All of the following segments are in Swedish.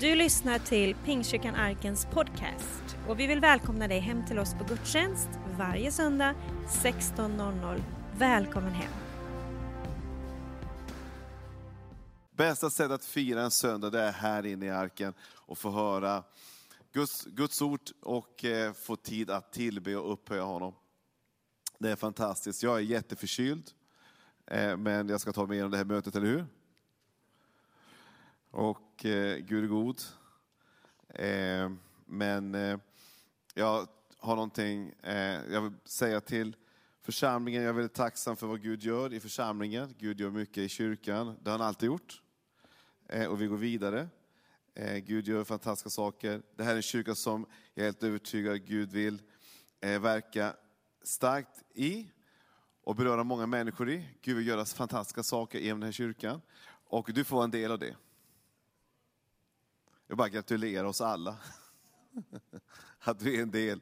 Du lyssnar till Pingstkyrkan Arkens podcast och vi vill välkomna dig hem till oss på gudstjänst varje söndag 16.00. Välkommen hem! Bästa sättet att fira en söndag det är här inne i arken och få höra Guds, Guds ord och eh, få tid att tillbe och upphöja honom. Det är fantastiskt. Jag är jätteförkyld, eh, men jag ska ta mig igenom det här mötet, eller hur? Och eh, Gud är god. Eh, men eh, jag har någonting eh, jag vill säga till församlingen. Jag är väldigt tacksam för vad Gud gör i församlingen. Gud gör mycket i kyrkan. Det har han alltid gjort. Eh, och vi går vidare. Eh, Gud gör fantastiska saker. Det här är en kyrka som jag är helt övertygad att Gud vill eh, verka starkt i och beröra många människor i. Gud vill göra fantastiska saker genom den här kyrkan. Och du får vara en del av det. Jag bara gratulerar oss alla. Att vi är en del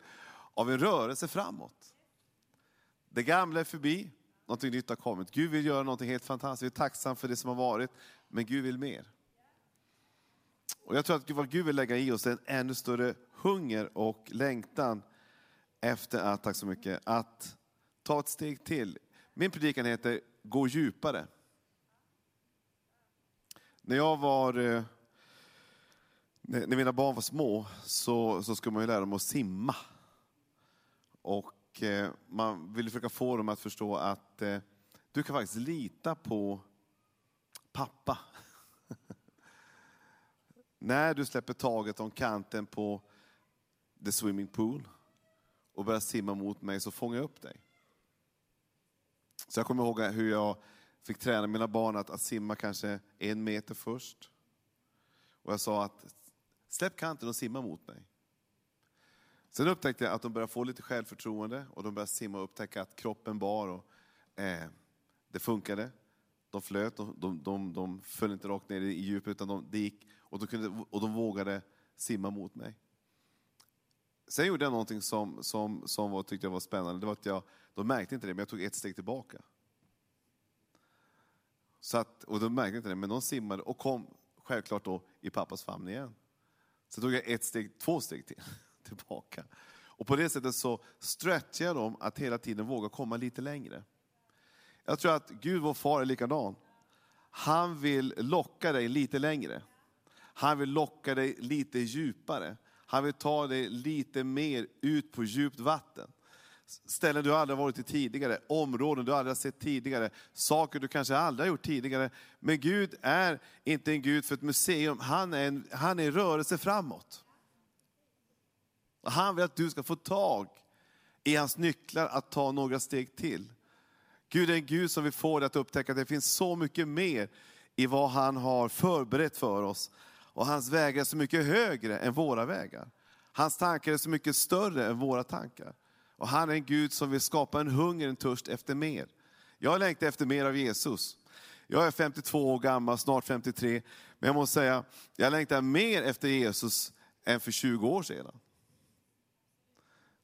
av en rörelse framåt. Det gamla är förbi, någonting nytt har kommit. Gud vill göra någonting helt fantastiskt. Vi är tacksamma för det som har varit, men Gud vill mer. Och jag tror att vad Gud vill lägga i oss är en ännu större hunger och längtan efter att, tack så mycket, att ta ett steg till. Min predikan heter Gå djupare. När jag var, eh, när mina barn var små så, så skulle man ju lära dem att simma. Och eh, man ville försöka få dem att förstå att eh, du kan faktiskt lita på pappa. När du släpper taget om kanten på the swimming pool och börjar simma mot mig så fångar jag upp dig. Så jag kommer ihåg hur jag fick träna mina barn att, att simma kanske en meter först. Och jag sa att släpp kanten och simma mot mig. Sen upptäckte jag att de började få lite självförtroende och de började simma och upptäcka att kroppen bar och eh, det funkade. De flöt, de, de, de, de föll inte rakt ner i djupet utan de, det gick och de, kunde, och de vågade simma mot mig. Sen gjorde jag någonting som, som, som var, tyckte jag var spännande. Det var att jag, de märkte inte det, men jag tog ett steg tillbaka. Så att, och de märkte inte det, men de simmade och kom självklart då i pappas famn igen. Så tog jag ett steg, två steg till, tillbaka. Och på det sättet så stretchade jag dem att hela tiden våga komma lite längre. Jag tror att Gud, vår far, är likadan. Han vill locka dig lite längre. Han vill locka dig lite djupare. Han vill ta dig lite mer ut på djupt vatten. Ställen du aldrig varit i tidigare, områden du aldrig sett tidigare, saker du kanske aldrig har gjort tidigare. Men Gud är inte en Gud för ett museum, han är, en, han är en rörelse framåt. Och han vill att du ska få tag i hans nycklar att ta några steg till. Gud är en Gud som vill få dig att upptäcka att det finns så mycket mer i vad han har förberett för oss. Och hans vägar är så mycket högre än våra vägar. Hans tankar är så mycket större än våra tankar. Och han är en Gud som vill skapa en hunger, en törst efter mer. Jag längtar efter mer av Jesus. Jag är 52 år gammal, snart 53. Men jag måste säga, jag längtar mer efter Jesus än för 20 år sedan.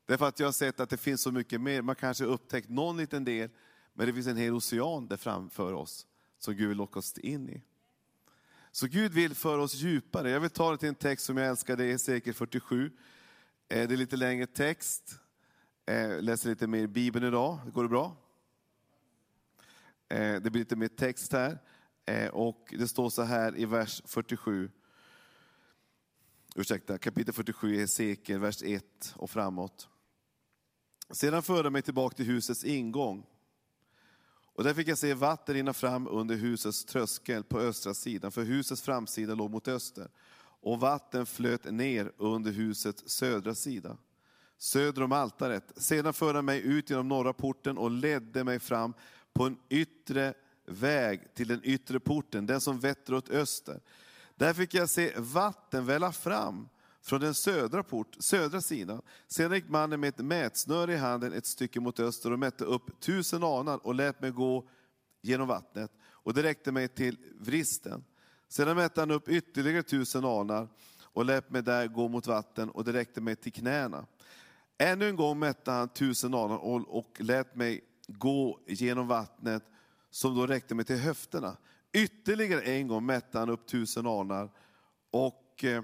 Därför att jag har sett att det finns så mycket mer. Man kanske har upptäckt någon liten del, men det finns en hel ocean där framför oss som Gud vill locka oss in i. Så Gud vill föra oss djupare. Jag vill ta det till en text som jag älskar, det är Hesekiel 47. Eh, det är lite längre text. Jag eh, läser lite mer i Bibeln idag. Går det bra? Eh, det blir lite mer text här. Eh, och det står så här i vers 47. Ursäkta, kapitel 47 i Hesekiel, vers 1 och framåt. Sedan förde mig tillbaka till husets ingång. Och där fick jag se vatten rinna fram under husets tröskel på östra sidan, för husets framsida låg mot öster. Och vatten flöt ner under husets södra sida, söder om altaret. Sedan förde han mig ut genom norra porten och ledde mig fram på en yttre väg till den yttre porten, den som vetter åt öster. Där fick jag se vatten välla fram från den södra, port, södra sidan. Sedan gick mannen med ett mätsnöre i handen ett stycke mot öster och mätte upp tusen anar och lät mig gå genom vattnet. Och det räckte mig till vristen. Sedan mätte han upp ytterligare tusen anar och lät mig där gå mot vatten och det räckte mig till knäna. Ännu en gång mätte han tusen anar och, och lät mig gå genom vattnet som då räckte mig till höfterna. Ytterligare en gång mätte han upp tusen alnar och eh,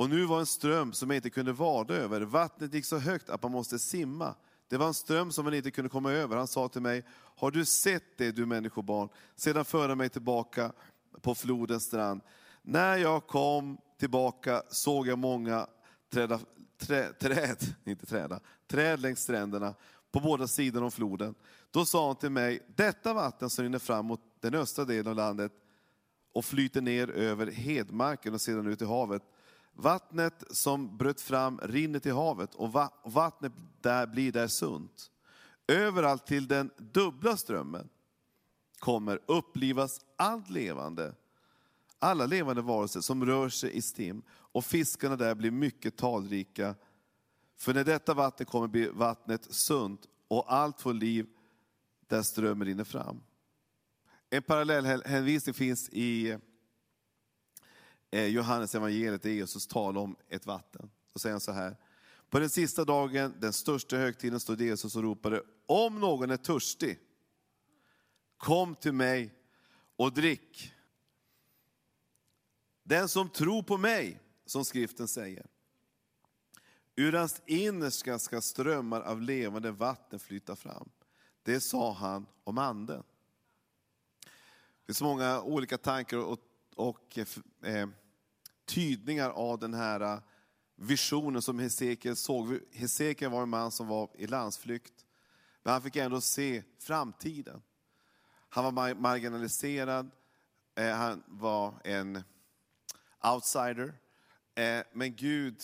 och nu var en ström som jag inte kunde vada över. Vattnet gick så högt att man måste simma. Det var en ström som man inte kunde komma över. Han sa till mig, har du sett det du människobarn? Sedan förde mig tillbaka på flodens strand. När jag kom tillbaka såg jag många träda, trä, träd, inte träda, träd längs stränderna på båda sidor om floden. Då sa han till mig, detta vatten som rinner fram mot den östra delen av landet och flyter ner över hedmarken och sedan ut i havet. Vattnet som bröt fram rinner till havet och vattnet där blir där sunt. Överallt till den dubbla strömmen kommer upplivas allt levande. Alla levande varelser som rör sig i stim och fiskarna där blir mycket talrika. För när detta vatten kommer blir vattnet sunt och allt får liv där strömmen rinner fram. En parallell hänvisning finns i eh, Johannes evangeliet där Jesus talar om ett vatten. Då säger han så här. På den sista dagen, den största högtiden, stod Jesus och ropade, om någon är törstig, kom till mig och drick. Den som tror på mig, som skriften säger, ur hans innerska ska strömmar av levande vatten flyta fram. Det sa han om anden. Det finns många olika tankar och, och eh, tydningar av den här eh, visionen som Hesekiel såg. Hesekiel var en man som var i landsflykt, men han fick ändå se framtiden. Han var marginaliserad, eh, han var en outsider, Eh, men Gud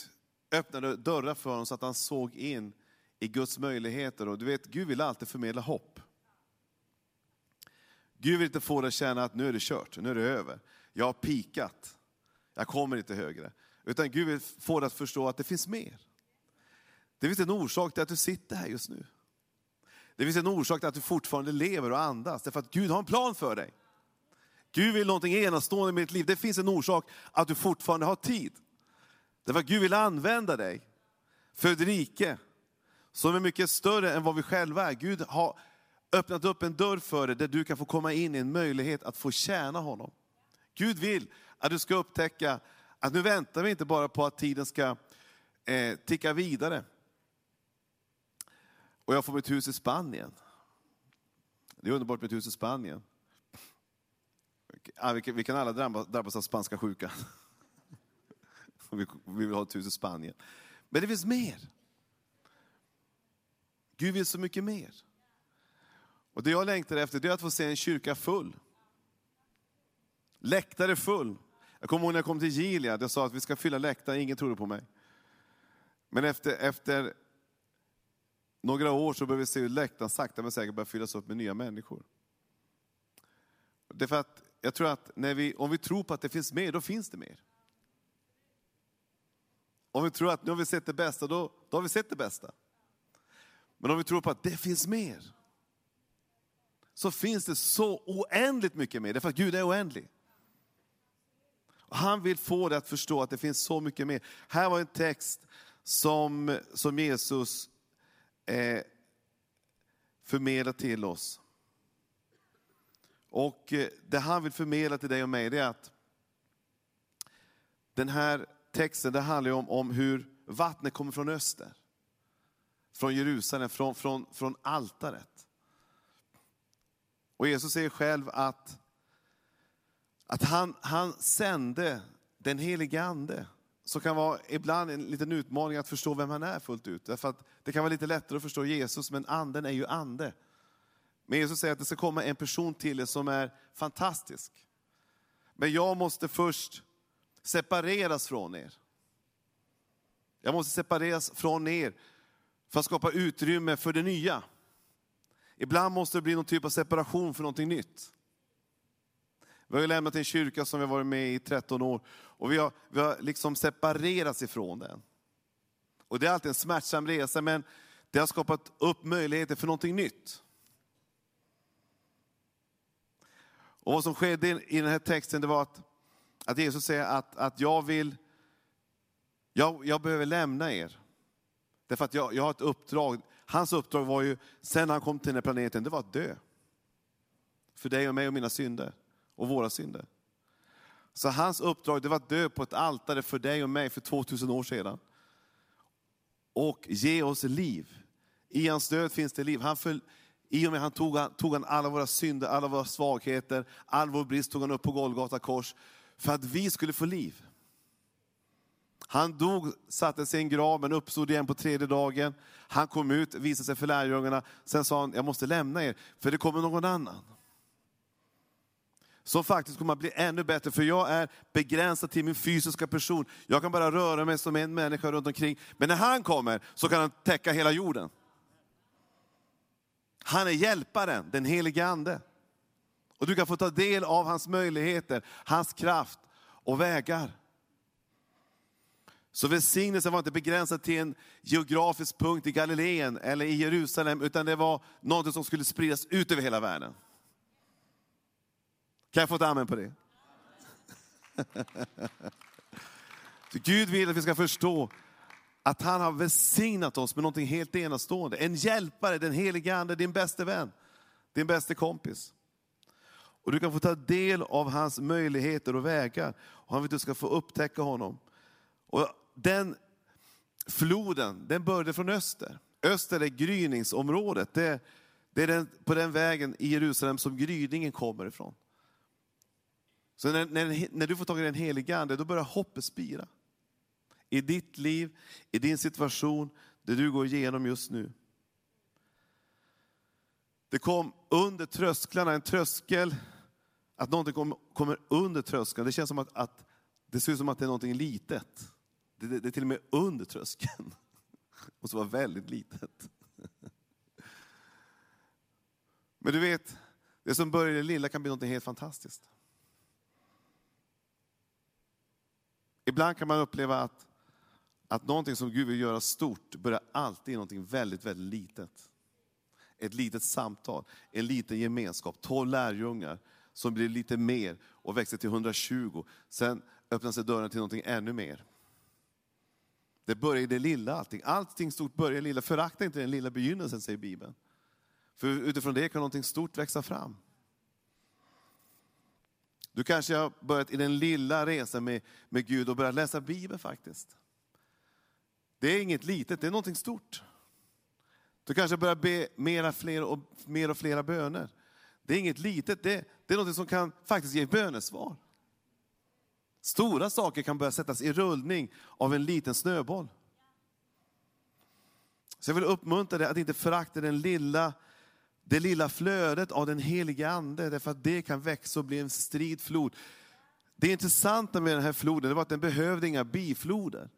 öppnade dörrar för honom så att han såg in i Guds möjligheter. Och du vet, Gud vill alltid förmedla hopp. Gud vill inte få dig att känna att nu är det kört, nu är det över. Jag har pikat, jag kommer inte högre. Utan Gud vill få dig att förstå att det finns mer. Det finns en orsak till att du sitter här just nu. Det finns en orsak till att du fortfarande lever och andas, därför att Gud har en plan för dig. Gud vill någonting enastående med ditt liv. Det finns en orsak att du fortfarande har tid. Därför att Gud vill använda dig för ett rike som är mycket större än vad vi själva är. Gud har öppnat upp en dörr för dig där du kan få komma in i en möjlighet att få tjäna honom. Gud vill att du ska upptäcka att nu väntar vi inte bara på att tiden ska eh, ticka vidare. Och jag får mitt hus i Spanien. Det är underbart med ett hus i Spanien. Vi kan alla drabbas av spanska sjukan. Vi vill ha ett hus i Spanien. Men det finns mer. Gud vill så mycket mer. Och det jag längtar efter är att få se en kyrka full. Läktare full. Jag kommer ihåg när jag kom till Gilead, jag sa att vi ska fylla läktaren, ingen trodde på mig. Men efter, efter några år så börjar vi se hur läktaren sakta men säkert börjar fyllas upp med nya människor. Det är för att jag tror att när vi, om vi tror på att det finns mer, då finns det mer. Om vi tror att nu har vi sett det bästa, då, då har vi sett det bästa. Men om vi tror på att det finns mer, så finns det så oändligt mycket mer, därför att Gud är oändlig. Han vill få dig att förstå att det finns så mycket mer. Här var en text som, som Jesus eh, förmedlar till oss. Och eh, det han vill förmedla till dig och mig, det är att den här texten det handlar om, om hur vattnet kommer från öster. Från Jerusalem, från, från, från altaret. Och Jesus säger själv att, att han, han sände den helige Ande. Så kan vara ibland en liten utmaning att förstå vem han är fullt ut. Därför att det kan vara lite lättare att förstå Jesus, men anden är ju ande. Men Jesus säger att det ska komma en person till er som är fantastisk. Men jag måste först separeras från er. Jag måste separeras från er för att skapa utrymme för det nya. Ibland måste det bli någon typ av separation för någonting nytt. Vi har ju lämnat en kyrka som vi har varit med i 13 år och vi har, vi har liksom separerats ifrån den. Och det är alltid en smärtsam resa men det har skapat upp möjligheter för någonting nytt. Och vad som skedde i den här texten det var att att Jesus säger att, att jag vill, jag, jag behöver lämna er. Därför att jag, jag har ett uppdrag. Hans uppdrag var ju, sen han kom till den här planeten, det var att dö. För dig och mig och mina synder. Och våra synder. Så hans uppdrag det var att dö på ett altare för dig och mig för 2000 år sedan. Och ge oss liv. I hans död finns det liv. Han föll, I och med han tog, tog han alla våra synder, alla våra svagheter, all vår brist tog han upp på Golgata kors. För att vi skulle få liv. Han dog, satte sig i en grav, men uppstod igen på tredje dagen. Han kom ut, visade sig för lärjungarna. Sen sa han, jag måste lämna er, för det kommer någon annan. Som faktiskt kommer att bli ännu bättre, för jag är begränsad till min fysiska person. Jag kan bara röra mig som en människa runt omkring. Men när han kommer så kan han täcka hela jorden. Han är hjälparen, den helige Ande. Och du kan få ta del av hans möjligheter, hans kraft och vägar. Så välsignelsen var inte begränsad till en geografisk punkt i Galileen eller i Jerusalem, utan det var något som skulle spridas ut över hela världen. Kan jag få ett amen på det? Gud vill att vi ska förstå att han har välsignat oss med något helt enastående. En hjälpare, den helige Ande, din bästa vän, din bästa kompis. Och du kan få ta del av hans möjligheter och vägar. Och han vill att du ska få upptäcka honom. Och den floden, den började från öster. Öster är gryningsområdet. Det, det är den, på den vägen i Jerusalem som gryningen kommer ifrån. Så när, när, när du får tag i den helige Ande, då börjar hoppet spira. I ditt liv, i din situation, det du går igenom just nu. Det kom under trösklarna, en tröskel, att någonting kommer, kommer under tröskeln. Det känns som att, att, det ser ut som att det är någonting litet. Det, det, det är till och med under tröskeln. Det måste vara väldigt litet. Men du vet, det som börjar i det lilla kan bli något helt fantastiskt. Ibland kan man uppleva att, att någonting som Gud vill göra stort börjar alltid i någonting väldigt, väldigt litet. Ett litet samtal, en liten gemenskap, tolv lärjungar som blir lite mer och växer till 120. Sen öppnar sig dörren till någonting ännu mer. Det börjar i det lilla allting. Allting stort börjar i det lilla. Förakta inte den lilla begynnelsen, säger Bibeln. För utifrån det kan någonting stort växa fram. Du kanske har börjat i den lilla resan med, med Gud och börjat läsa Bibeln faktiskt. Det är inget litet, det är någonting stort. Du kanske börjar be mera, fler och, mer och flera böner. Det är inget litet, det, det är något som kan faktiskt ge bönesvar. Stora saker kan börja sättas i rullning av en liten snöboll. Så jag vill uppmuntra dig att inte förakta den lilla det lilla flödet av den helige Ande, därför att det kan växa och bli en stridflod. Det intressanta med den här floden var att den behövde inga bifloder.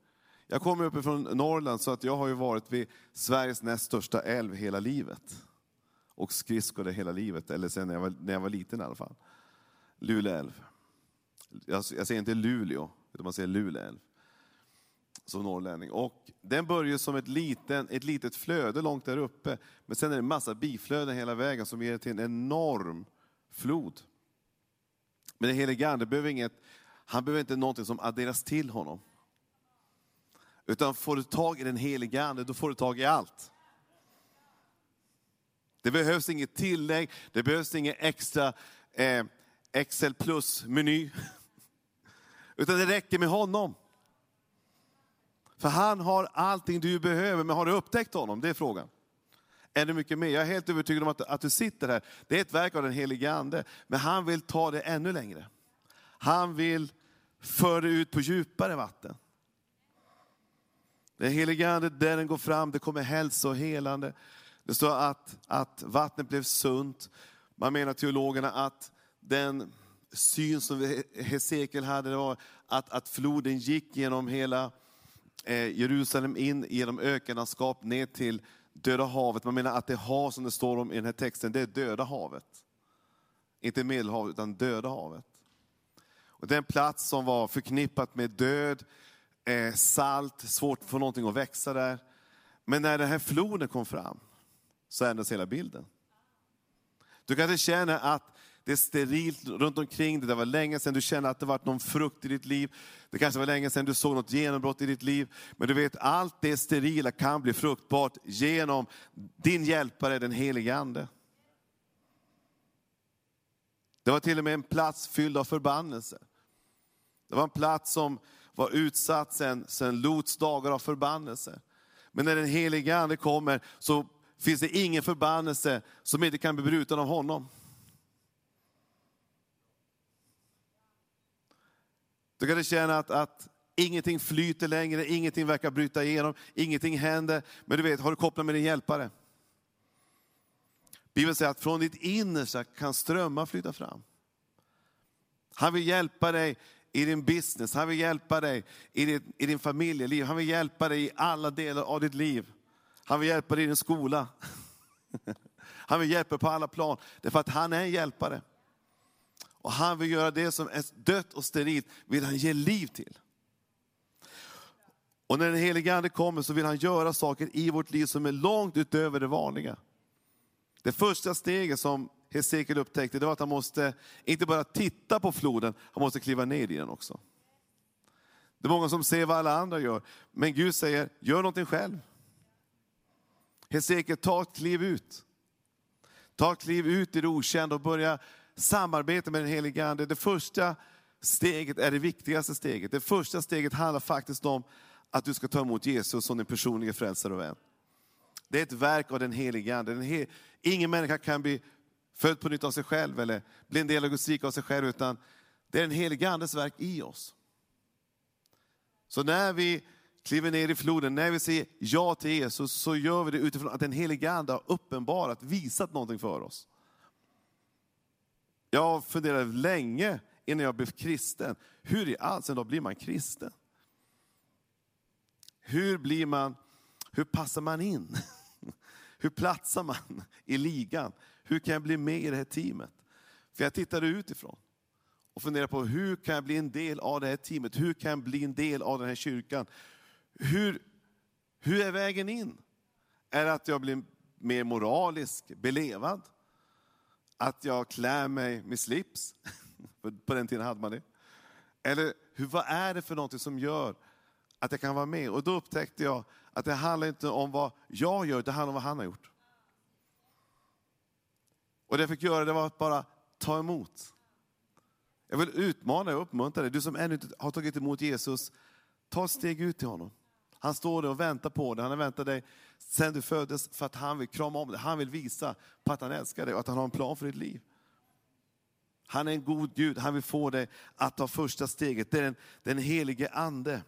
Jag kommer uppifrån Norrland, så att jag har ju varit vid Sveriges näst största älv hela livet. Och skridskor hela livet, eller sen när jag var, när jag var liten i alla fall. Luleälv. Jag, jag säger inte Luleå, utan man säger Luleälv. som norrlänning. Och den börjar som ett, liten, ett litet flöde långt där uppe, men sen är det en massa biflöden hela vägen som ger till en enorm flod. Men den helige Ande behöver inget, han behöver inte någonting som adderas till honom. Utan får du tag i den helige Ande, då får du tag i allt. Det behövs inget tillägg, det behövs ingen extra eh, Excel plus-meny. Utan det räcker med honom. För han har allting du behöver, men har du upptäckt honom? Det är frågan. Ännu mycket mer. Jag är helt övertygad om att, att du sitter här. Det är ett verk av den helige Ande, men han vill ta det ännu längre. Han vill föra det ut på djupare vatten. Den helige Ande, där den går fram, det kommer hälsa och helande. Det står att, att vattnet blev sunt. Man menar teologerna att den syn som Hesekiel hade, det var att, att floden gick genom hela Eh, Jerusalem in genom ökenlandskap ner till Döda havet. Man menar att det hav som det står om i den här texten, det är Döda havet. Inte Medelhavet, utan Döda havet. Och det är en plats som var förknippat med död, eh, salt, svårt för någonting att växa där. Men när den här floden kom fram så ändras hela bilden. Du kanske känner att det är sterilt runt omkring dig. Det var länge sedan du kände att det var någon frukt i ditt liv. Det kanske var länge sedan du såg något genombrott i ditt liv. Men du vet, allt det sterila kan bli fruktbart genom din hjälpare, den helige Ande. Det var till och med en plats fylld av förbannelse. Det var en plats som var utsatt sedan Lots dagar av förbannelse. Men när den helige Ande kommer så finns det ingen förbannelse som inte kan bli bruten av honom. Du kan känna att, att ingenting flyter längre, ingenting verkar bryta igenom, ingenting händer. Men du vet, har du kopplat med din hjälpare? Bibeln säger att från ditt innersta kan strömmar flyta fram. Han vill hjälpa dig i din business, han vill hjälpa dig i din, i din familjeliv, han vill hjälpa dig i alla delar av ditt liv. Han vill hjälpa dig i din skola. Han vill hjälpa dig på alla plan, därför att han är en hjälpare. Och han vill göra det som är dött och sterilt, vill han ge liv till. Och när den helige Ande kommer så vill han göra saker i vårt liv som är långt utöver det vanliga. Det första steget som Hesekiel upptäckte det var att han måste inte bara titta på floden, han måste kliva ner i den också. Det är många som ser vad alla andra gör, men Gud säger, gör någonting själv. Hesekiel, ta ett kliv ut. Ta ett kliv ut i det okända och börja samarbeta med den helige Ande. Det första steget är det viktigaste steget. Det första steget handlar faktiskt om att du ska ta emot Jesus som din personliga frälsare och vän. Det är ett verk av den helige Ande. Den hel... Ingen människa kan bli född på nytt av sig själv eller bli en del av Guds rike av sig själv, utan det är den helige Andes verk i oss. Så när vi kliver ner i floden, när vi säger ja till Jesus, så gör vi det utifrån att den helige Ande har uppenbarat, visat någonting för oss. Jag funderade länge innan jag blev kristen. Hur i all sin blir man kristen? Hur blir man, hur passar man in? Hur platsar man i ligan? Hur kan jag bli med i det här teamet? För jag tittade utifrån och funderade på hur kan jag bli en del av det här teamet? Hur kan jag bli en del av den här kyrkan? Hur, hur är vägen in? Är det att jag blir mer moralisk, belevad? Att jag klär mig med slips? På den tiden hade man det. Eller hur, vad är det för någonting som gör att jag kan vara med? Och då upptäckte jag att det handlar inte om vad jag gör, det handlar om vad han har gjort. Och det jag fick göra det var att bara ta emot. Jag vill utmana och uppmuntra dig, du som ännu inte har tagit emot Jesus, ta ett steg ut till honom. Han står där och väntar på dig, han har väntat dig sedan du föddes för att han vill krama om dig. Han vill visa på att han älskar dig och att han har en plan för ditt liv. Han är en god Gud, han vill få dig att ta första steget. Det är den, den helige ande.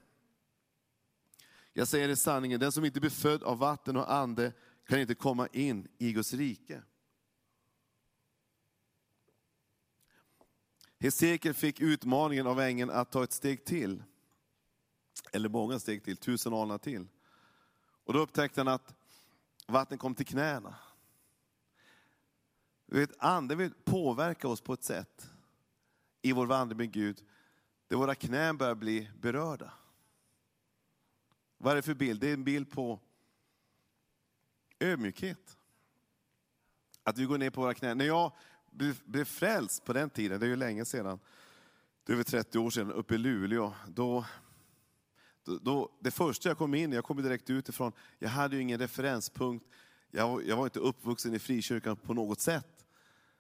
Jag säger det sanningen, den som inte blir född av vatten och ande kan inte komma in i Guds rike. Hesekiel fick utmaningen av ängeln att ta ett steg till. Eller många steg till, tusen alnar till. Och då upptäckte han att vattnet kom till knäna. Du vet, anden vill påverka oss på ett sätt i vår vandring med Gud, där våra knän börjar bli berörda. Vad är det för bild? Det är en bild på ödmjukhet. Att vi går ner på våra knän. När jag blev frälst på den tiden, det är ju länge sedan, det är över 30 år sedan, uppe i Luleå, då, då, då, det första jag kom in jag kom direkt utifrån, jag hade ju ingen referenspunkt, jag, jag var inte uppvuxen i frikyrkan på något sätt.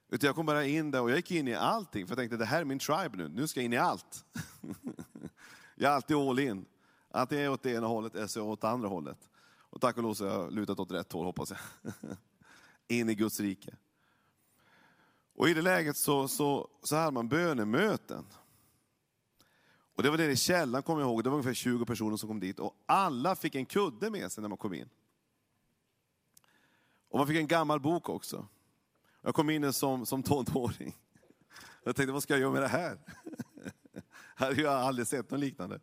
Utan jag kom bara in där och jag gick in i allting, för jag tänkte det här är min tribe nu, nu ska jag in i allt. jag är alltid all in. Antingen är jag åt det ena hållet eller så är jag åt det andra hållet. Och tack och lov så har jag lutat åt rätt håll hoppas jag. in i Guds rike. Och i det läget så, så, så hade man bönemöten. Och det var nere i källaren kommer jag ihåg, det var ungefär 20 personer som kom dit och alla fick en kudde med sig när man kom in. Och man fick en gammal bok också. Jag kom in som, som tonåring. Jag tänkte, vad ska jag göra med det här? Jag hade aldrig sett något liknande.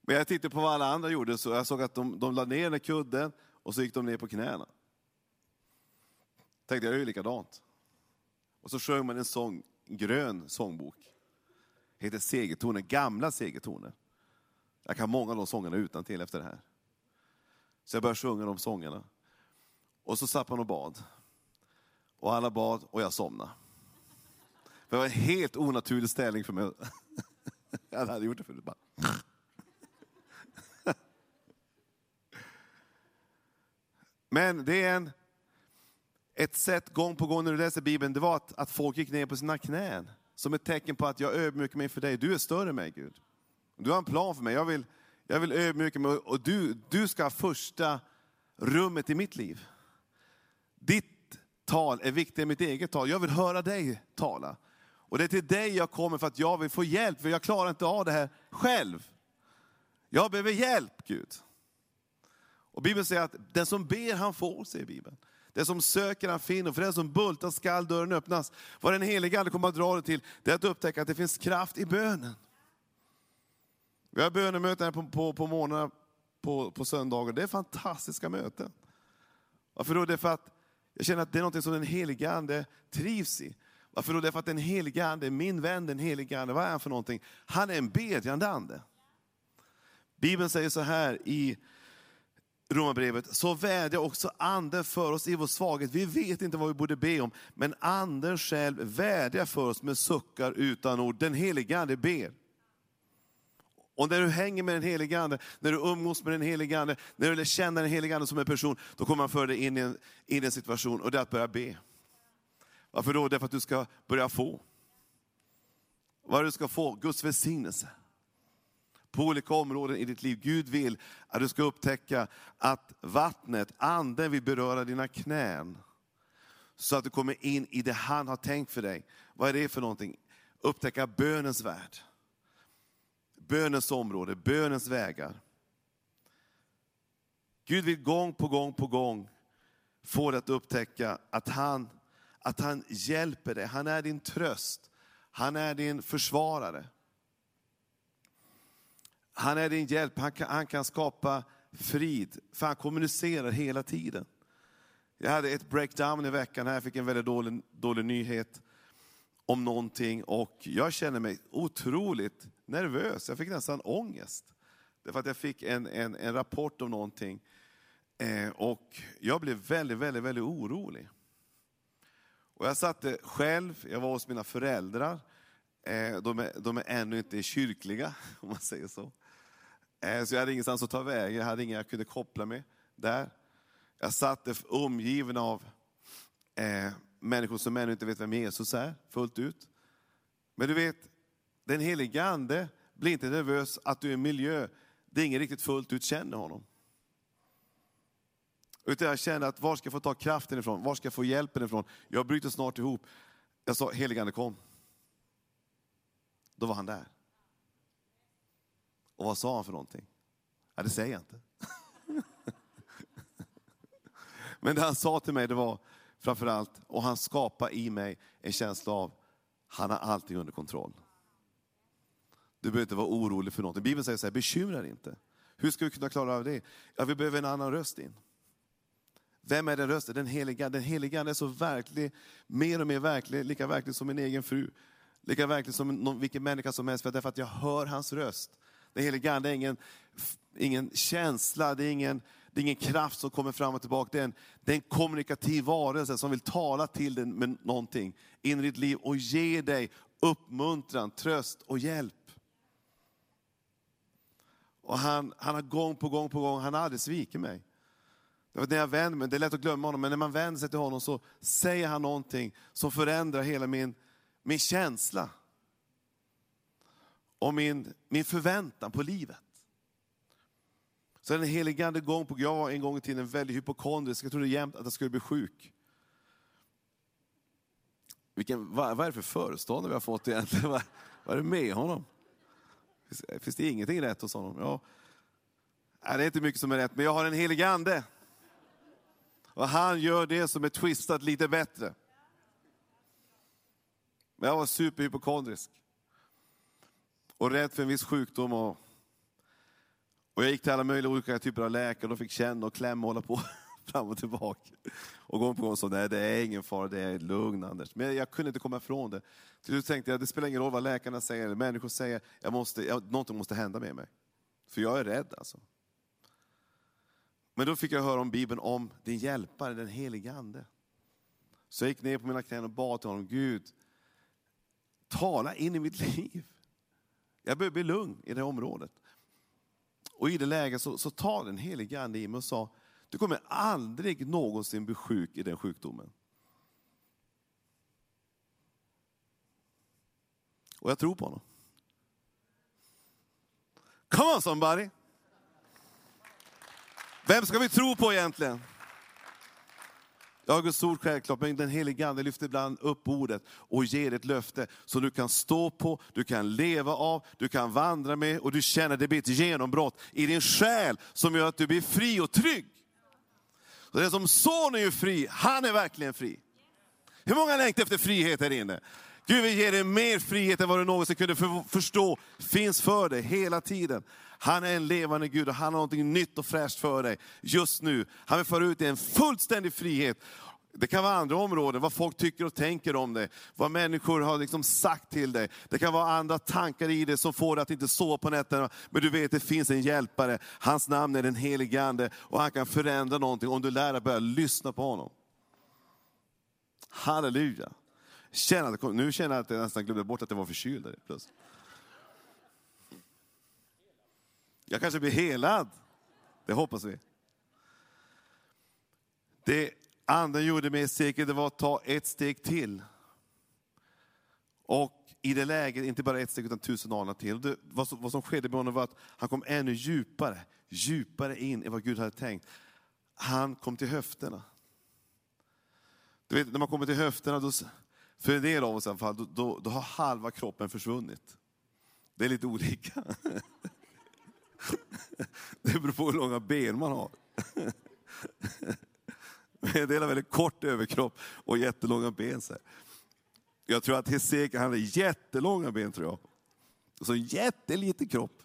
Men jag tittade på vad alla andra gjorde, så jag såg att de, de la ner den kudden och så gick de ner på knäna. Tänkte jag, gör ju likadant. Och så sjöng man en sång, en grön sångbok. Heter Segertoner, gamla segertoner. Jag kan många av de sångerna utan till efter det här. Så jag började sjunga de sångerna. Och så satt man och bad. Och alla bad och jag somnade. För det var en helt onaturlig ställning för mig. Jag hade gjort det förut. Bara. Men det är en ett sätt gång på gång när du läser Bibeln, det var att, att folk gick ner på sina knän som ett tecken på att jag ödmjukar mig för dig. Du är större än mig Gud. Du har en plan för mig. Jag vill, jag vill ödmjuka mig och du, du ska ha första rummet i mitt liv. Ditt tal är viktigare än mitt eget tal. Jag vill höra dig tala. Och det är till dig jag kommer för att jag vill få hjälp, för jag klarar inte av det här själv. Jag behöver hjälp Gud. Och Bibeln säger att den som ber han får, säger Bibeln. Det som söker han finner, för den som bultar skall dörren öppnas. Vad den helige Ande kommer att dra dig till, det är att upptäcka att det finns kraft i bönen. Vi har bönemöten här på, på, på morgnarna på, på söndagar. Det är fantastiska möten. Varför då? Det är för att jag känner att det är något som den helige Ande trivs i. Varför då? Det är för att den helige Ande, min vän den helige Ande, vad är han för någonting? Han är en bedjande ande. Bibeln säger så här i Romarbrevet, så vädjar också anden för oss i vår svaghet. Vi vet inte vad vi borde be om, men anden själv vädjar för oss med suckar utan ord. Den helige Ande ber. Och när du hänger med den helige Ande, när du umgås med den helige Ande, när du känner den helige Ande som en person, då kommer han föra dig in i en, in i en situation och det är att börja be. Varför då? Därför att du ska börja få. Vad du ska få? Guds välsignelse. På olika områden i ditt liv. Gud vill att du ska upptäcka att vattnet, anden vill beröra dina knän. Så att du kommer in i det han har tänkt för dig. Vad är det för någonting? Upptäcka bönens värld bönens område, bönens vägar. Gud vill gång på gång på gång få dig att upptäcka att han, att han hjälper dig. Han är din tröst. Han är din försvarare. Han är din hjälp, han kan, han kan skapa frid, för han kommunicerar hela tiden. Jag hade ett breakdown i veckan här, jag fick en väldigt dålig, dålig nyhet om någonting och jag känner mig otroligt nervös. Jag fick nästan ångest. Därför att jag fick en, en, en rapport om någonting eh, och jag blev väldigt, väldigt, väldigt orolig. Och jag satt själv, jag var hos mina föräldrar. Eh, de, är, de är ännu inte kyrkliga, om man säger så. Eh, så jag hade ingenstans att ta vägen, jag hade ingen jag kunde koppla med där. Jag satt omgiven av eh, människor som ännu inte vet vem Jesus är fullt ut. Men du vet, den helige Ande blir inte nervös att du är i en miljö där ingen riktigt fullt ut känner honom. Utan jag känner att var ska jag få ta kraften ifrån? Var ska jag få hjälpen ifrån? Jag bryter snart ihop. Jag sa, helige Ande kom. Då var han där. Och vad sa han för någonting? Ja, det säger jag inte. Men det han sa till mig, det var, framförallt, och han skapade i mig en känsla av, han har allting under kontroll. Du behöver inte vara orolig för någonting. Bibeln säger så här, bekymra dig inte. Hur ska vi kunna klara av det? Ja, vi behöver en annan röst in. Vem är den rösten? Den heliga. Den heliga är så verklig, mer och mer verklig, lika verklig som min egen fru. Lika verklig som någon, vilken människa som helst, för därför att jag hör hans röst. Den heliga Ande är ingen, ingen känsla, det är ingen, det är ingen kraft som kommer fram och tillbaka. Det är, en, det är en kommunikativ varelse som vill tala till dig med någonting in i ditt liv och ge dig uppmuntran, tröst och hjälp. Och han, han har gång på gång på gång, han har aldrig svikit mig. Det, när jag vänder mig, det är lätt att glömma honom, men när man vänder sig till honom så säger han någonting som förändrar hela min, min känsla. Och min, min förväntan på livet. Så den helige Ande gång på gång, jag var en gång i tiden väldigt hypokondrisk, jag trodde jämt att jag skulle bli sjuk. Vilken, vad, vad är det för föreståndare vi har fått egentligen? Vad, vad är det med honom? Finns det ingenting rätt hos honom? Ja. Nej, det är inte mycket som är rätt, men jag har en helig ande. Och han gör det som är twistat lite bättre. Men jag var superhypokondrisk. Och rädd för en viss sjukdom. Och, och jag gick till alla möjliga olika typer av läkare och fick känna och klämma och hålla på fram och tillbaka. Och gång på gång sa nej det är ingen fara, det är lugn Anders. Men jag kunde inte komma ifrån det. Till slut tänkte jag, det spelar ingen roll vad läkarna säger, eller människor säger, jag måste, jag, någonting måste hända med mig. För jag är rädd alltså. Men då fick jag höra om Bibeln om din hjälpare, den helige Ande. Så jag gick ner på mina knän och bad till honom, Gud, tala in i mitt liv. Jag behöver bli lugn i det här området. Och i det läget så, så tar den helige Ande i mig och sa, du kommer aldrig någonsin bli sjuk i den sjukdomen. Och jag tror på honom. Come on somebody! Vem ska vi tro på egentligen? Ja, Guds ord självklart, men den helige Ande lyfter ibland upp ordet och ger ett löfte som du kan stå på, du kan leva av, du kan vandra med och du känner att det blir ett genombrott i din själ som gör att du blir fri och trygg. Så den som Son är ju fri, han är verkligen fri. Hur många längtar efter frihet här inne? Gud vill ge dig mer frihet än vad du någonsin kunde förstå finns för dig hela tiden. Han är en levande Gud och han har något nytt och fräscht för dig just nu. Han vill föra ut dig i en fullständig frihet. Det kan vara andra områden, vad folk tycker och tänker om dig, vad människor har liksom sagt till dig. Det kan vara andra tankar i dig som får dig att inte sova på nätterna. Men du vet, att det finns en hjälpare. Hans namn är den helige Ande och han kan förändra någonting om du lär dig börja lyssna på honom. Halleluja. Tjena, nu känner jag att jag nästan glömde bort att jag var förkyld. Plus. Jag kanske blir helad. Det hoppas vi. Det anden gjorde med Esekiel, det var att ta ett steg till. Och i det läget, inte bara ett steg utan tusen anor till. Det, vad, som, vad som skedde med honom var att han kom ännu djupare, djupare in i vad Gud hade tänkt. Han kom till höfterna. Du vet, när man kommer till höfterna, då, för en del av oss i alla fall, då, då, då har halva kroppen försvunnit. Det är lite olika. Det beror på hur långa ben man har. En del har väldigt kort överkropp och jättelånga ben. Så Jag tror att Hesekiel hade jättelånga ben, tror jag. Och så en jätteliten kropp.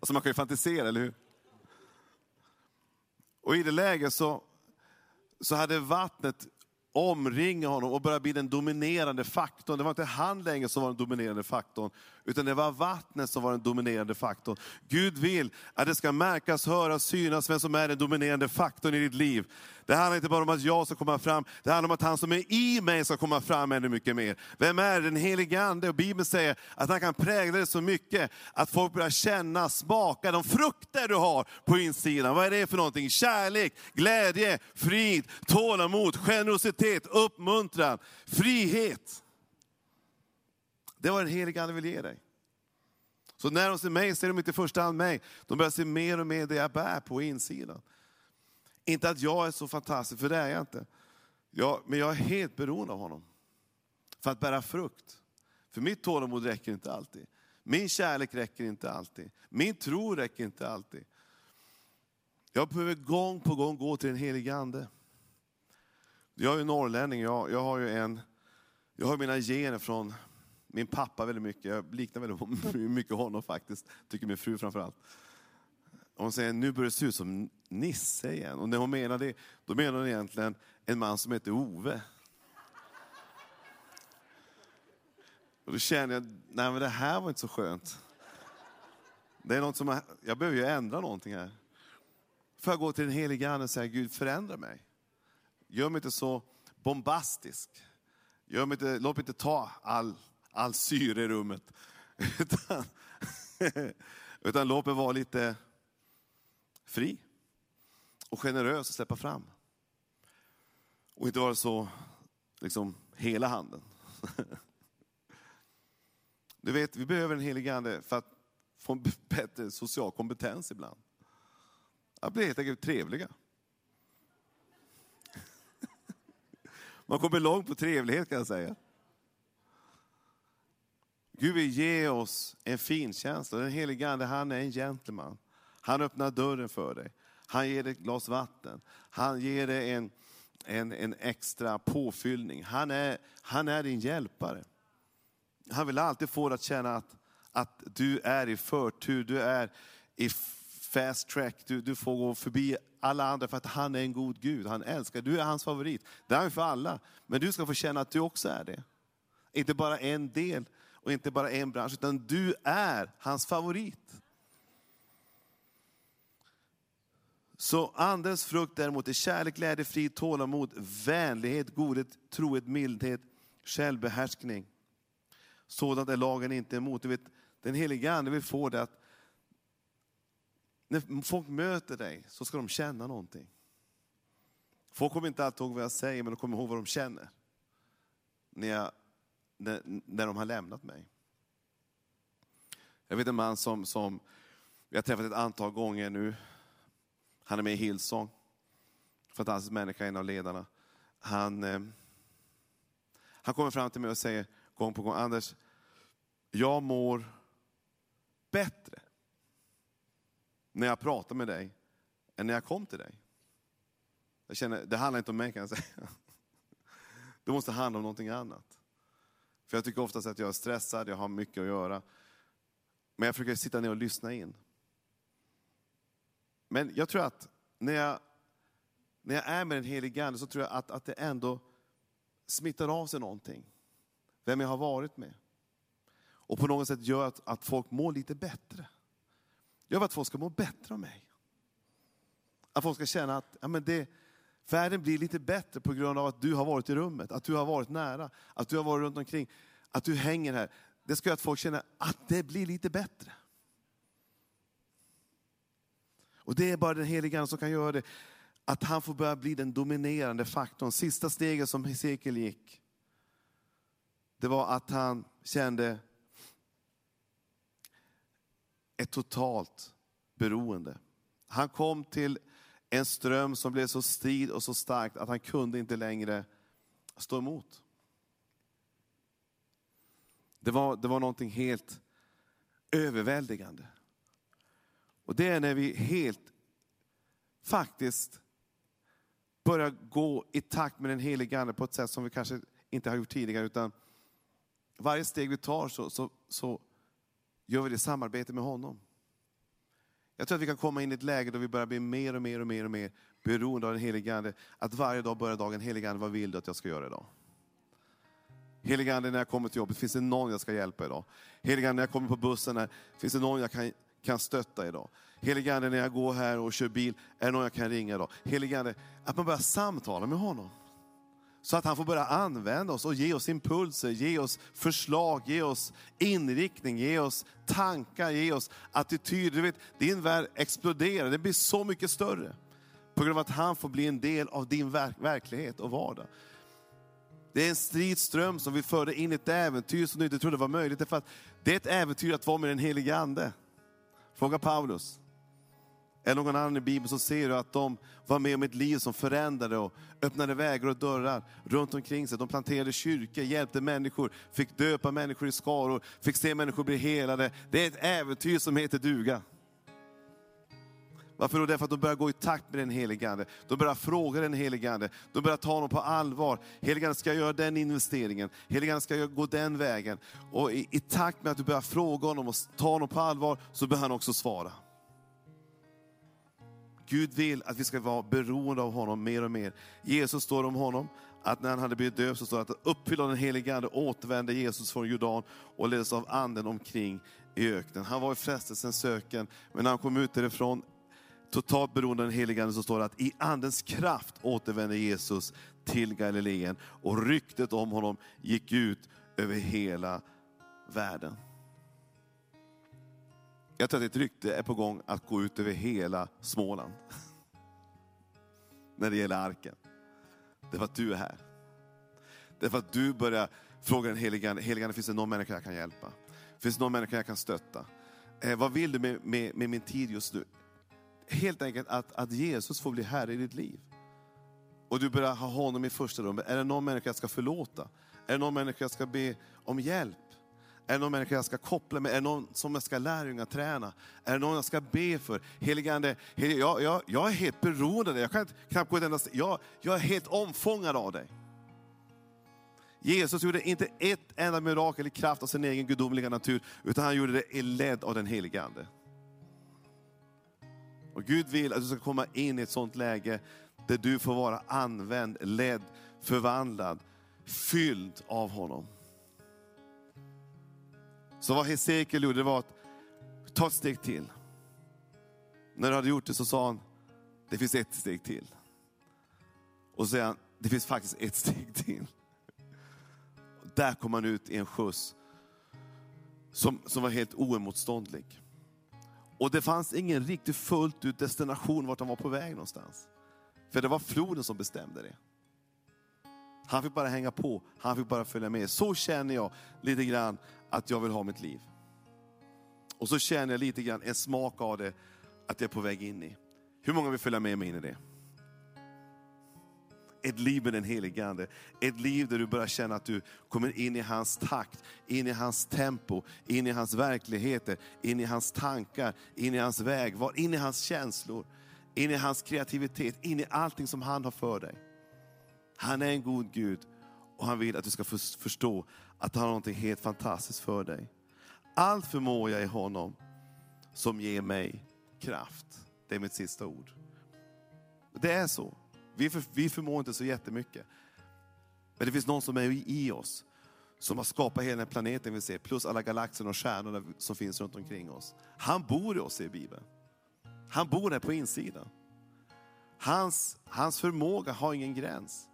Alltså man kan ju fantisera, eller hur? Och i det läget så, så hade vattnet omringat honom och börjat bli den dominerande faktorn. Det var inte han längre som var den dominerande faktorn, utan det var vattnet som var den dominerande faktorn. Gud vill att det ska märkas, höras, synas vem som är den dominerande faktorn i ditt liv. Det handlar inte bara om att jag ska komma fram, det handlar om att han som är i mig ska komma fram ännu mycket mer. Vem är den helige Ande? Och Bibeln säger att han kan prägla dig så mycket att folk börjar känna, smaka de frukter du har på insidan. Vad är det för någonting? Kärlek, glädje, frid, tålamod, generositet, uppmuntran, frihet. Det är vad den helige Ande vill ge dig. Så när de ser mig ser de inte i första hand mig, de börjar se mer och mer det jag bär på insidan. Inte att jag är så fantastisk, för det är jag inte. Jag, men jag är helt beroende av honom. För att bära frukt. För mitt tålamod räcker inte alltid. Min kärlek räcker inte alltid. Min tro räcker inte alltid. Jag behöver gång på gång gå till den helige Ande. Jag är ju norrlänning, jag, jag har ju en, jag har mina gener från min pappa väldigt mycket. Jag liknar väldigt mycket honom faktiskt, tycker min fru framförallt. Hon säger, nu börjar det se ut som Nisse igen. Och när hon menar det, då menar hon egentligen en man som heter Ove. Och då känner jag, nej men det här var inte så skönt. Det är något som, jag behöver ju ändra någonting här. Får jag gå till den helige Ande och säga, Gud förändra mig. Gör mig inte så bombastisk. Gör mig inte, låt mig inte ta all, all syre i rummet. Utan, utan låt mig vara lite fri och generös och släppa fram. Och inte vara så, liksom, hela handen. Du vet, vi behöver en helig ande för att få en bättre social kompetens ibland. Att bli helt enkelt trevliga. Man kommer långt på trevlighet kan jag säga. Gud vill ge oss en fin känsla. Den helige Ande, han är en gentleman. Han öppnar dörren för dig. Han ger dig ett glas vatten. Han ger dig en, en, en extra påfyllning. Han är, han är din hjälpare. Han vill alltid få dig att känna att, att du är i förtur, du är i fast track, du, du får gå förbi alla andra för att han är en god Gud. Han älskar, du är hans favorit. Det är han för alla. Men du ska få känna att du också är det. Inte bara en del och inte bara en bransch, utan du är hans favorit. Så andens frukt däremot är kärlek, glädje, frid, tålamod, vänlighet, godhet, trohet, mildhet, självbehärskning. Sådant är lagen inte emot. Du vet, den heliga Ande vill få det att när folk möter dig så ska de känna någonting. Folk kommer inte alltid ihåg vad jag säger, men de kommer ihåg vad de känner. när, jag, när, när de har lämnat mig. Jag vet en man som, som vi har träffat ett antal gånger nu. Han är med i Hillsong. Fantastisk människa, en av ledarna. Han, eh, han kommer fram till mig och säger gång på gång, Anders, jag mår bättre när jag pratar med dig än när jag kom till dig. Jag känner, det handlar inte om mig kan jag säga. Det måste handla om någonting annat. För jag tycker oftast att jag är stressad, jag har mycket att göra. Men jag försöker sitta ner och lyssna in. Men jag tror att när jag, när jag är med den helige Ande så tror jag att, att det ändå smittar av sig någonting. Vem jag har varit med. Och på något sätt gör att, att folk mår lite bättre. Jag vill att folk ska må bättre av mig. Att folk ska känna att ja, men det, världen blir lite bättre på grund av att du har varit i rummet, att du har varit nära, att du har varit runt omkring, att du hänger här. Det ska göra att folk känner att det blir lite bättre. Och det är bara den helige Ande som kan göra det. Att han får börja bli den dominerande faktorn. Sista steget som Hesekiel gick, det var att han kände ett totalt beroende. Han kom till en ström som blev så strid och så stark att han kunde inte längre stå emot. Det var, det var någonting helt överväldigande. Och det är när vi helt faktiskt börjar gå i takt med den helige Ande på ett sätt som vi kanske inte har gjort tidigare. Utan varje steg vi tar så, så, så gör vi det i samarbete med honom. Jag tror att vi kan komma in i ett läge då vi börjar bli mer och mer och mer och mer beroende av den helige Ande. Att varje dag börjar dagen, helige Ande, vad vill du att jag ska göra idag? Helige Ande, när jag kommer till jobbet, finns det någon jag ska hjälpa idag? Helige Ande, när jag kommer på bussen, här, finns det någon jag kan, kan stötta idag? Helige Ande, när jag går här och kör bil, är det någon jag kan ringa idag? Helige Ande, att man börjar samtala med honom. Så att han får börja använda oss och ge oss impulser, ge oss förslag, ge oss inriktning, ge oss tankar, ge oss attityder. Du vet, din värld exploderar, det blir så mycket större. På grund av att han får bli en del av din verk verklighet och vardag. Det är en stridström som vill föra in i ett äventyr som du inte trodde var möjligt. Därför att det är ett äventyr att vara med den helige Ande. Fråga Paulus. Eller någon annan i Bibeln så ser du att de var med om ett liv som förändrade och öppnade vägar och dörrar runt omkring sig. De planterade kyrkor, hjälpte människor, fick döpa människor i skaror, fick se människor bli helade. Det är ett äventyr som heter duga. Varför då? Därför att de börjar gå i takt med den helige Ande. De börjar fråga den helige Ande. De börjar ta honom på allvar. Helige Ande ska göra den investeringen. Helige Ande ska gå den vägen. Och i, i takt med att du börjar fråga honom och ta honom på allvar, så börjar han också svara. Gud vill att vi ska vara beroende av honom mer och mer. Jesus står om honom, att när han hade blivit döpt så står det att uppfylld av den helige Ande återvände Jesus från Jordan och leddes av anden omkring i öknen. Han var i frestelsens söken, men när han kom ut därifrån totalt beroende av den helige Ande så står det att i andens kraft återvände Jesus till Galileen och ryktet om honom gick ut över hela världen. Jag tror att ett rykte är på gång att gå ut över hela Småland. När det gäller arken. Det är för att du är här. Det är för att du börjar fråga den helige Ande, Ande, finns det någon människa jag kan hjälpa? Finns det någon människa jag kan stötta? Eh, vad vill du med, med, med min tid just nu? Helt enkelt att, att Jesus får bli Herre i ditt liv. Och du börjar ha honom i första rummet. Är det någon människa jag ska förlåta? Är det någon människa jag ska be om hjälp? Är det någon människa jag ska koppla med? Är det någon som jag ska lärjunga träna? Är det någon jag ska be för? Helige Ande, jag, jag, jag är helt beroende av dig. Jag kan knappt gå ett enda jag, jag är helt omfångad av dig. Jesus gjorde inte ett enda mirakel i kraft av sin egen gudomliga natur, utan han gjorde det i ledd av den helige Ande. Och Gud vill att du ska komma in i ett sånt läge där du får vara använd, ledd, förvandlad, fylld av honom. Så vad Hesekiel gjorde var att ta ett steg till. När du hade gjort det så sa han, det finns ett steg till. Och så säger han, det finns faktiskt ett steg till. Och där kom han ut i en skjuts som, som var helt oemotståndlig. Och det fanns ingen riktigt fullt ut destination vart han var på väg någonstans. För det var floden som bestämde det. Han fick bara hänga på, han fick bara följa med. Så känner jag lite grann att jag vill ha mitt liv. Och så känner jag lite grann en smak av det, att jag är på väg in i. Hur många vill följa med mig in i det? Ett liv med den helige Ande. Ett liv där du börjar känna att du kommer in i hans takt, in i hans tempo, in i hans verkligheter, in i hans tankar, in i hans väg, in i hans känslor, in i hans kreativitet, in i allting som han har för dig. Han är en god Gud och han vill att du ska förstå att han har något helt fantastiskt för dig. Allt förmår jag i honom som ger mig kraft. Det är mitt sista ord. Det är så. Vi, för, vi förmår inte så jättemycket. Men det finns någon som är i oss, som har skapat hela den planeten vi ser, plus alla galaxer och stjärnor som finns runt omkring oss. Han bor i oss, i Bibeln. Han bor här på insidan. Hans, hans förmåga har ingen gräns.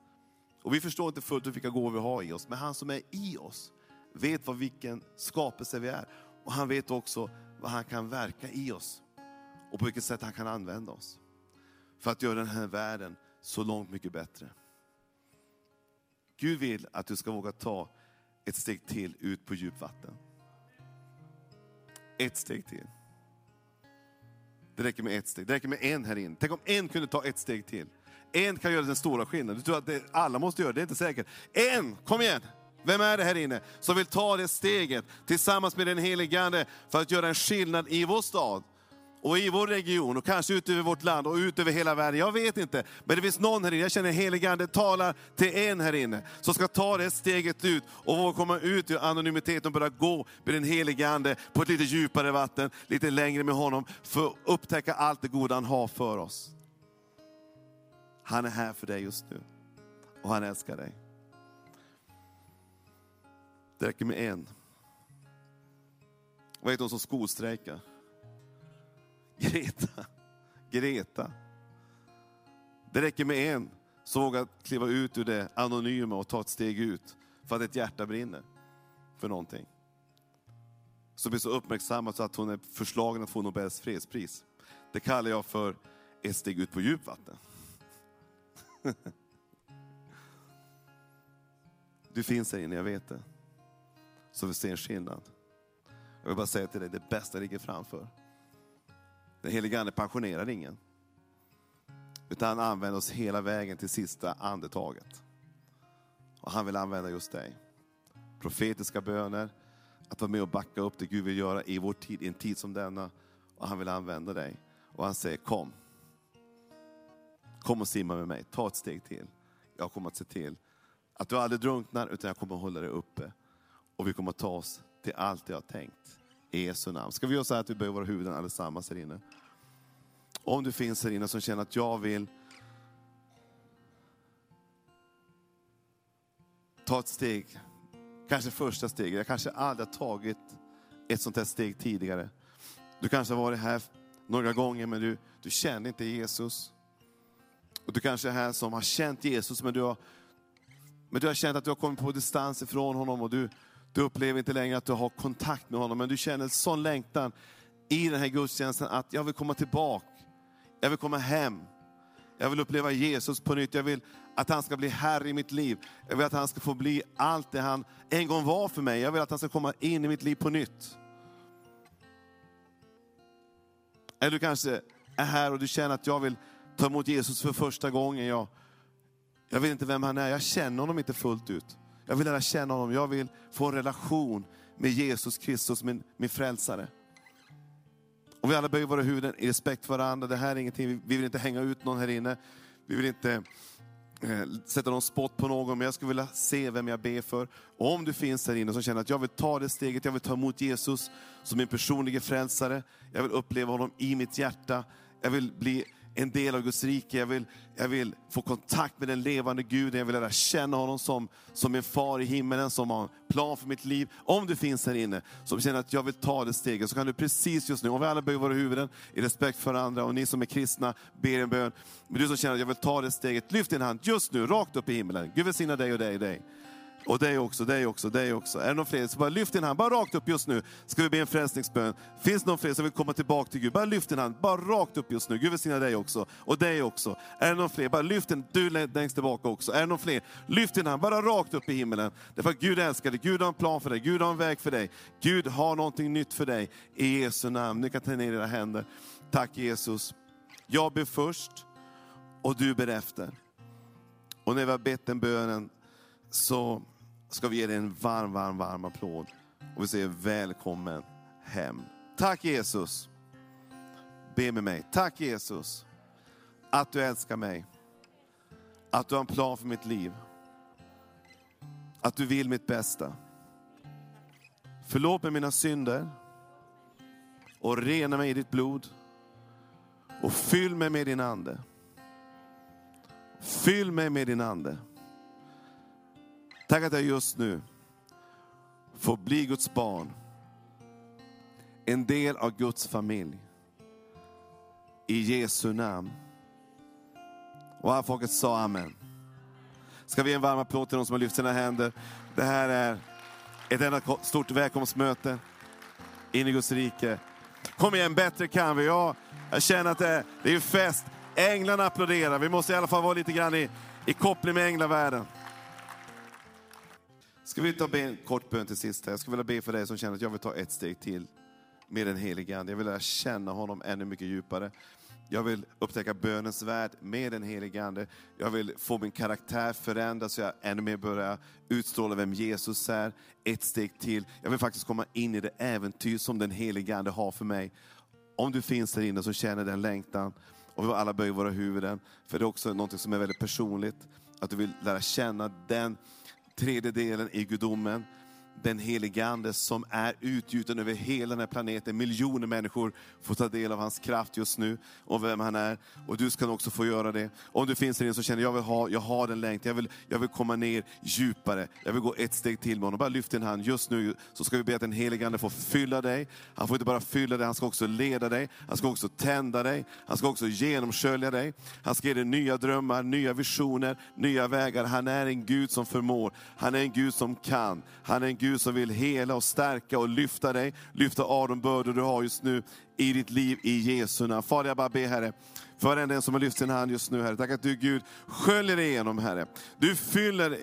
Och vi förstår inte fullt ut vilka gåvor vi har i oss, men han som är i oss vet vad vilken skapelse vi är. Och han vet också vad han kan verka i oss. Och på vilket sätt han kan använda oss. För att göra den här världen så långt mycket bättre. Gud vill att du ska våga ta ett steg till ut på djupvatten. Ett steg till. Det räcker med ett steg. Det räcker med en här inne. Tänk om en kunde ta ett steg till. En kan göra den stora skillnaden. Du tror att det, alla måste göra det, det är inte säkert. En, kom igen! Vem är det här inne som vill ta det steget tillsammans med den helige Ande för att göra en skillnad i vår stad? och i vår region och kanske ut över vårt land och ut över hela världen. Jag vet inte. Men det finns någon här inne, jag känner heligande talar till en här inne, som ska ta det steget ut och våga komma ut ur anonymiteten och börja gå med den helige Ande på ett lite djupare vatten, lite längre med honom, för att upptäcka allt det goda han har för oss. Han är här för dig just nu och han älskar dig. Det räcker med en. Vad heter hon som skolstrejkar? Greta. Greta. Det räcker med en som vågar kliva ut ur det anonyma och ta ett steg ut för att ett hjärta brinner för någonting. Som blir så uppmärksammad så att hon är förslagen att få Nobels fredspris. Det kallar jag för ett steg ut på djupvatten. Du finns här inne, jag vet det. Så vi ser en skillnad. Jag vill bara säga till dig, det bästa ligger framför. Den helige Ande pensionerar ingen. Utan han använder oss hela vägen till sista andetaget. Och han vill använda just dig. Profetiska böner, att vara med och backa upp det Gud vill göra i vår tid, i en tid som denna. Och han vill använda dig. Och han säger kom. Kom och simma med mig, ta ett steg till. Jag kommer att se till att du aldrig drunknar, utan jag kommer att hålla dig uppe. Och vi kommer att ta oss till allt jag har tänkt. I Jesu namn. Ska vi göra så här att vi böjer våra huvuden allesammans här inne? Om du finns här inne som känner att jag vill ta ett steg, kanske första steget, jag kanske aldrig har tagit ett sånt här steg tidigare. Du kanske har varit här några gånger men du, du känner inte Jesus. Och du kanske är här som har känt Jesus men du har, men du har känt att du har kommit på distans ifrån honom och du, du upplever inte längre att du har kontakt med honom, men du känner en sån längtan i den här gudstjänsten att jag vill komma tillbaka. Jag vill komma hem. Jag vill uppleva Jesus på nytt. Jag vill att han ska bli Herre i mitt liv. Jag vill att han ska få bli allt det han en gång var för mig. Jag vill att han ska komma in i mitt liv på nytt. Eller du kanske är här och du känner att jag vill ta emot Jesus för första gången. Jag, jag vet inte vem han är, jag känner honom inte fullt ut. Jag vill lära känna honom, jag vill få en relation med Jesus Kristus, min, min frälsare. Och vi alla böjer våra huvuden i respekt för varandra. Det här är ingenting, vi vill inte hänga ut någon här inne. Vi vill inte eh, sätta någon spott på någon, men jag skulle vilja se vem jag ber för. Och om du finns här inne som känner att jag vill ta det steget, jag vill ta emot Jesus som min personliga frälsare. Jag vill uppleva honom i mitt hjärta. Jag vill bli en del av Guds rike. Jag vill, jag vill få kontakt med den levande Guden. Jag vill lära känna honom som, som min far i himmelen, som har en plan för mitt liv. Om du finns här inne, som känner att jag vill ta det steget, så kan du precis just nu, om vi alla böjer våra huvuden i respekt för andra, och ni som är kristna ber en bön. Men du som känner att jag vill ta det steget, lyft din hand just nu, rakt upp i himlen. Gud välsigna dig och dig och dig. Och dig också, dig också, dig också. Är det någon fler? Så bara lyft din hand, bara rakt upp just nu. Ska vi be en frälsningsbön. Finns det någon fler som vill komma tillbaka till Gud? Bara lyft din hand, bara rakt upp just nu. Gud välsigna dig också. Och dig också. Är det någon fler? Bara lyft den, du längst tillbaka också. Är det någon fler? Lyft din hand, bara rakt upp i himlen. Därför att Gud älskar dig, Gud har en plan för dig, Gud har en väg för dig. Gud har någonting nytt för dig. I Jesu namn. Ni kan ta ner era händer. Tack Jesus. Jag ber först och du ber efter. Och när vi har bett den bönen så ska vi ge dig en varm, varm, varm applåd. Och vi säger välkommen hem. Tack Jesus. Be med mig. Tack Jesus. Att du älskar mig. Att du har en plan för mitt liv. Att du vill mitt bästa. Förlåt mig mina synder. Och rena mig i ditt blod. Och fyll mig med din ande. Fyll mig med din ande. Tack att jag just nu får bli Guds barn. En del av Guds familj. I Jesu namn. Och alla folket sa amen. Ska vi ge en varm applåd till de som har lyft sina händer. Det här är ett enda stort välkomstmöte in i Guds rike. Kom igen, bättre kan vi. Ja, jag känner att det, det är fest. Änglarna applåderar. Vi måste i alla fall vara lite grann i, i koppling med änglavärlden. Ska vi ta be en kort bön till sist? Här? Jag skulle vilja be för dig som känner att jag vill ta ett steg till med den helige Ande. Jag vill lära känna honom ännu mycket djupare. Jag vill upptäcka bönens värld med den helige Ande. Jag vill få min karaktär förändrad så jag ännu mer börjar utstråla vem Jesus är. Ett steg till. Jag vill faktiskt komma in i det äventyr som den helige Ande har för mig. Om du finns där inne så känner den längtan, och vi alla böjer våra huvuden, för det är också något som är väldigt personligt. Att du vill lära känna den tredje delen i gudomen, den helige Ande som är utgjuten över hela den här planeten. Miljoner människor får ta del av hans kraft just nu och vem han är. Och du ska också få göra det. Om du finns här inne så känner jag vill ha, jag har den längtan, jag vill, jag vill komma ner djupare. Jag vill gå ett steg till med honom. Bara lyft din hand. Just nu så ska vi be att den helige Ande får fylla dig. Han får inte bara fylla dig, han ska också leda dig. Han ska också tända dig. Han ska också genomskölja dig. Han ska ge dig nya drömmar, nya visioner, nya vägar. Han är en Gud som förmår. Han är en Gud som kan. Han är en Gud som vill hela och stärka och lyfta dig, lyfta av de bördor du har just nu i ditt liv i Jesu namn. Fader, jag bara ber Herre, för den som har lyft sin hand just nu Herre. Tack att du Gud sköljer igenom Herre. Du fyller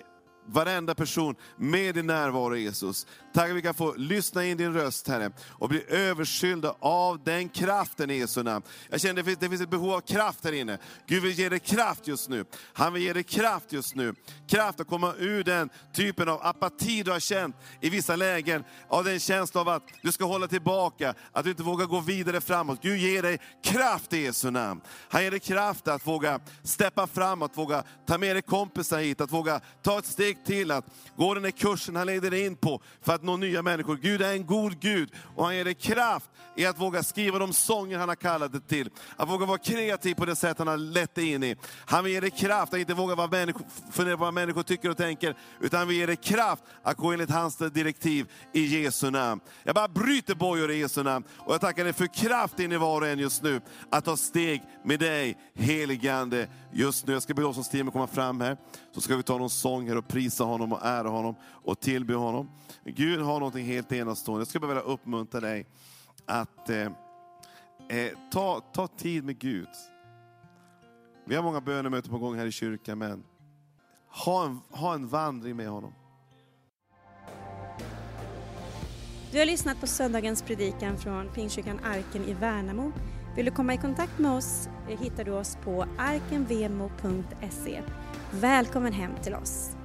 varenda person med din närvaro Jesus. Tack att vi kan få lyssna in din röst Herre och bli överskyllda av den kraften i Jesu namn. Jag känner att det finns, det finns ett behov av kraft här inne. Gud vill ge dig kraft just nu. Han vill ge dig kraft just nu. Kraft att komma ur den typen av apati du har känt i vissa lägen. Av den känslan av att du ska hålla tillbaka, att du inte vågar gå vidare framåt. Gud ger dig kraft i Jesu namn. Han ger dig kraft att våga steppa framåt, våga ta med dig kompisar hit, att våga ta ett steg till att gå den här kursen han leder dig in på för att nå nya människor. Gud är en god Gud och han ger dig kraft i att våga skriva de sånger han har kallat dig till. Att våga vara kreativ på det sätt han har lett dig in i. Han vill ge dig kraft att inte våga vara människor, fundera på vad människor tycker och tänker, utan han vill ge dig kraft att gå enligt hans direktiv i Jesu namn. Jag bara bryter bojor i Jesu namn och jag tackar dig för kraft in i var och en just nu, att ta steg med dig, heligande, just nu. Jag ska be oss som team komma fram här, så ska vi ta någon sång här och prisa prisa honom och ära honom och tillbe honom. Gud har någonting helt enastående. Jag skulle bara vilja uppmuntra dig att eh, eh, ta, ta tid med Gud. Vi har många bönemöten på gång här i kyrkan, men ha en, ha en vandring med honom. Du har lyssnat på söndagens predikan från Pingstkyrkan Arken i Värnamo. Vill du komma i kontakt med oss eh, hittar du oss på arkenvemo.se. Välkommen hem till oss.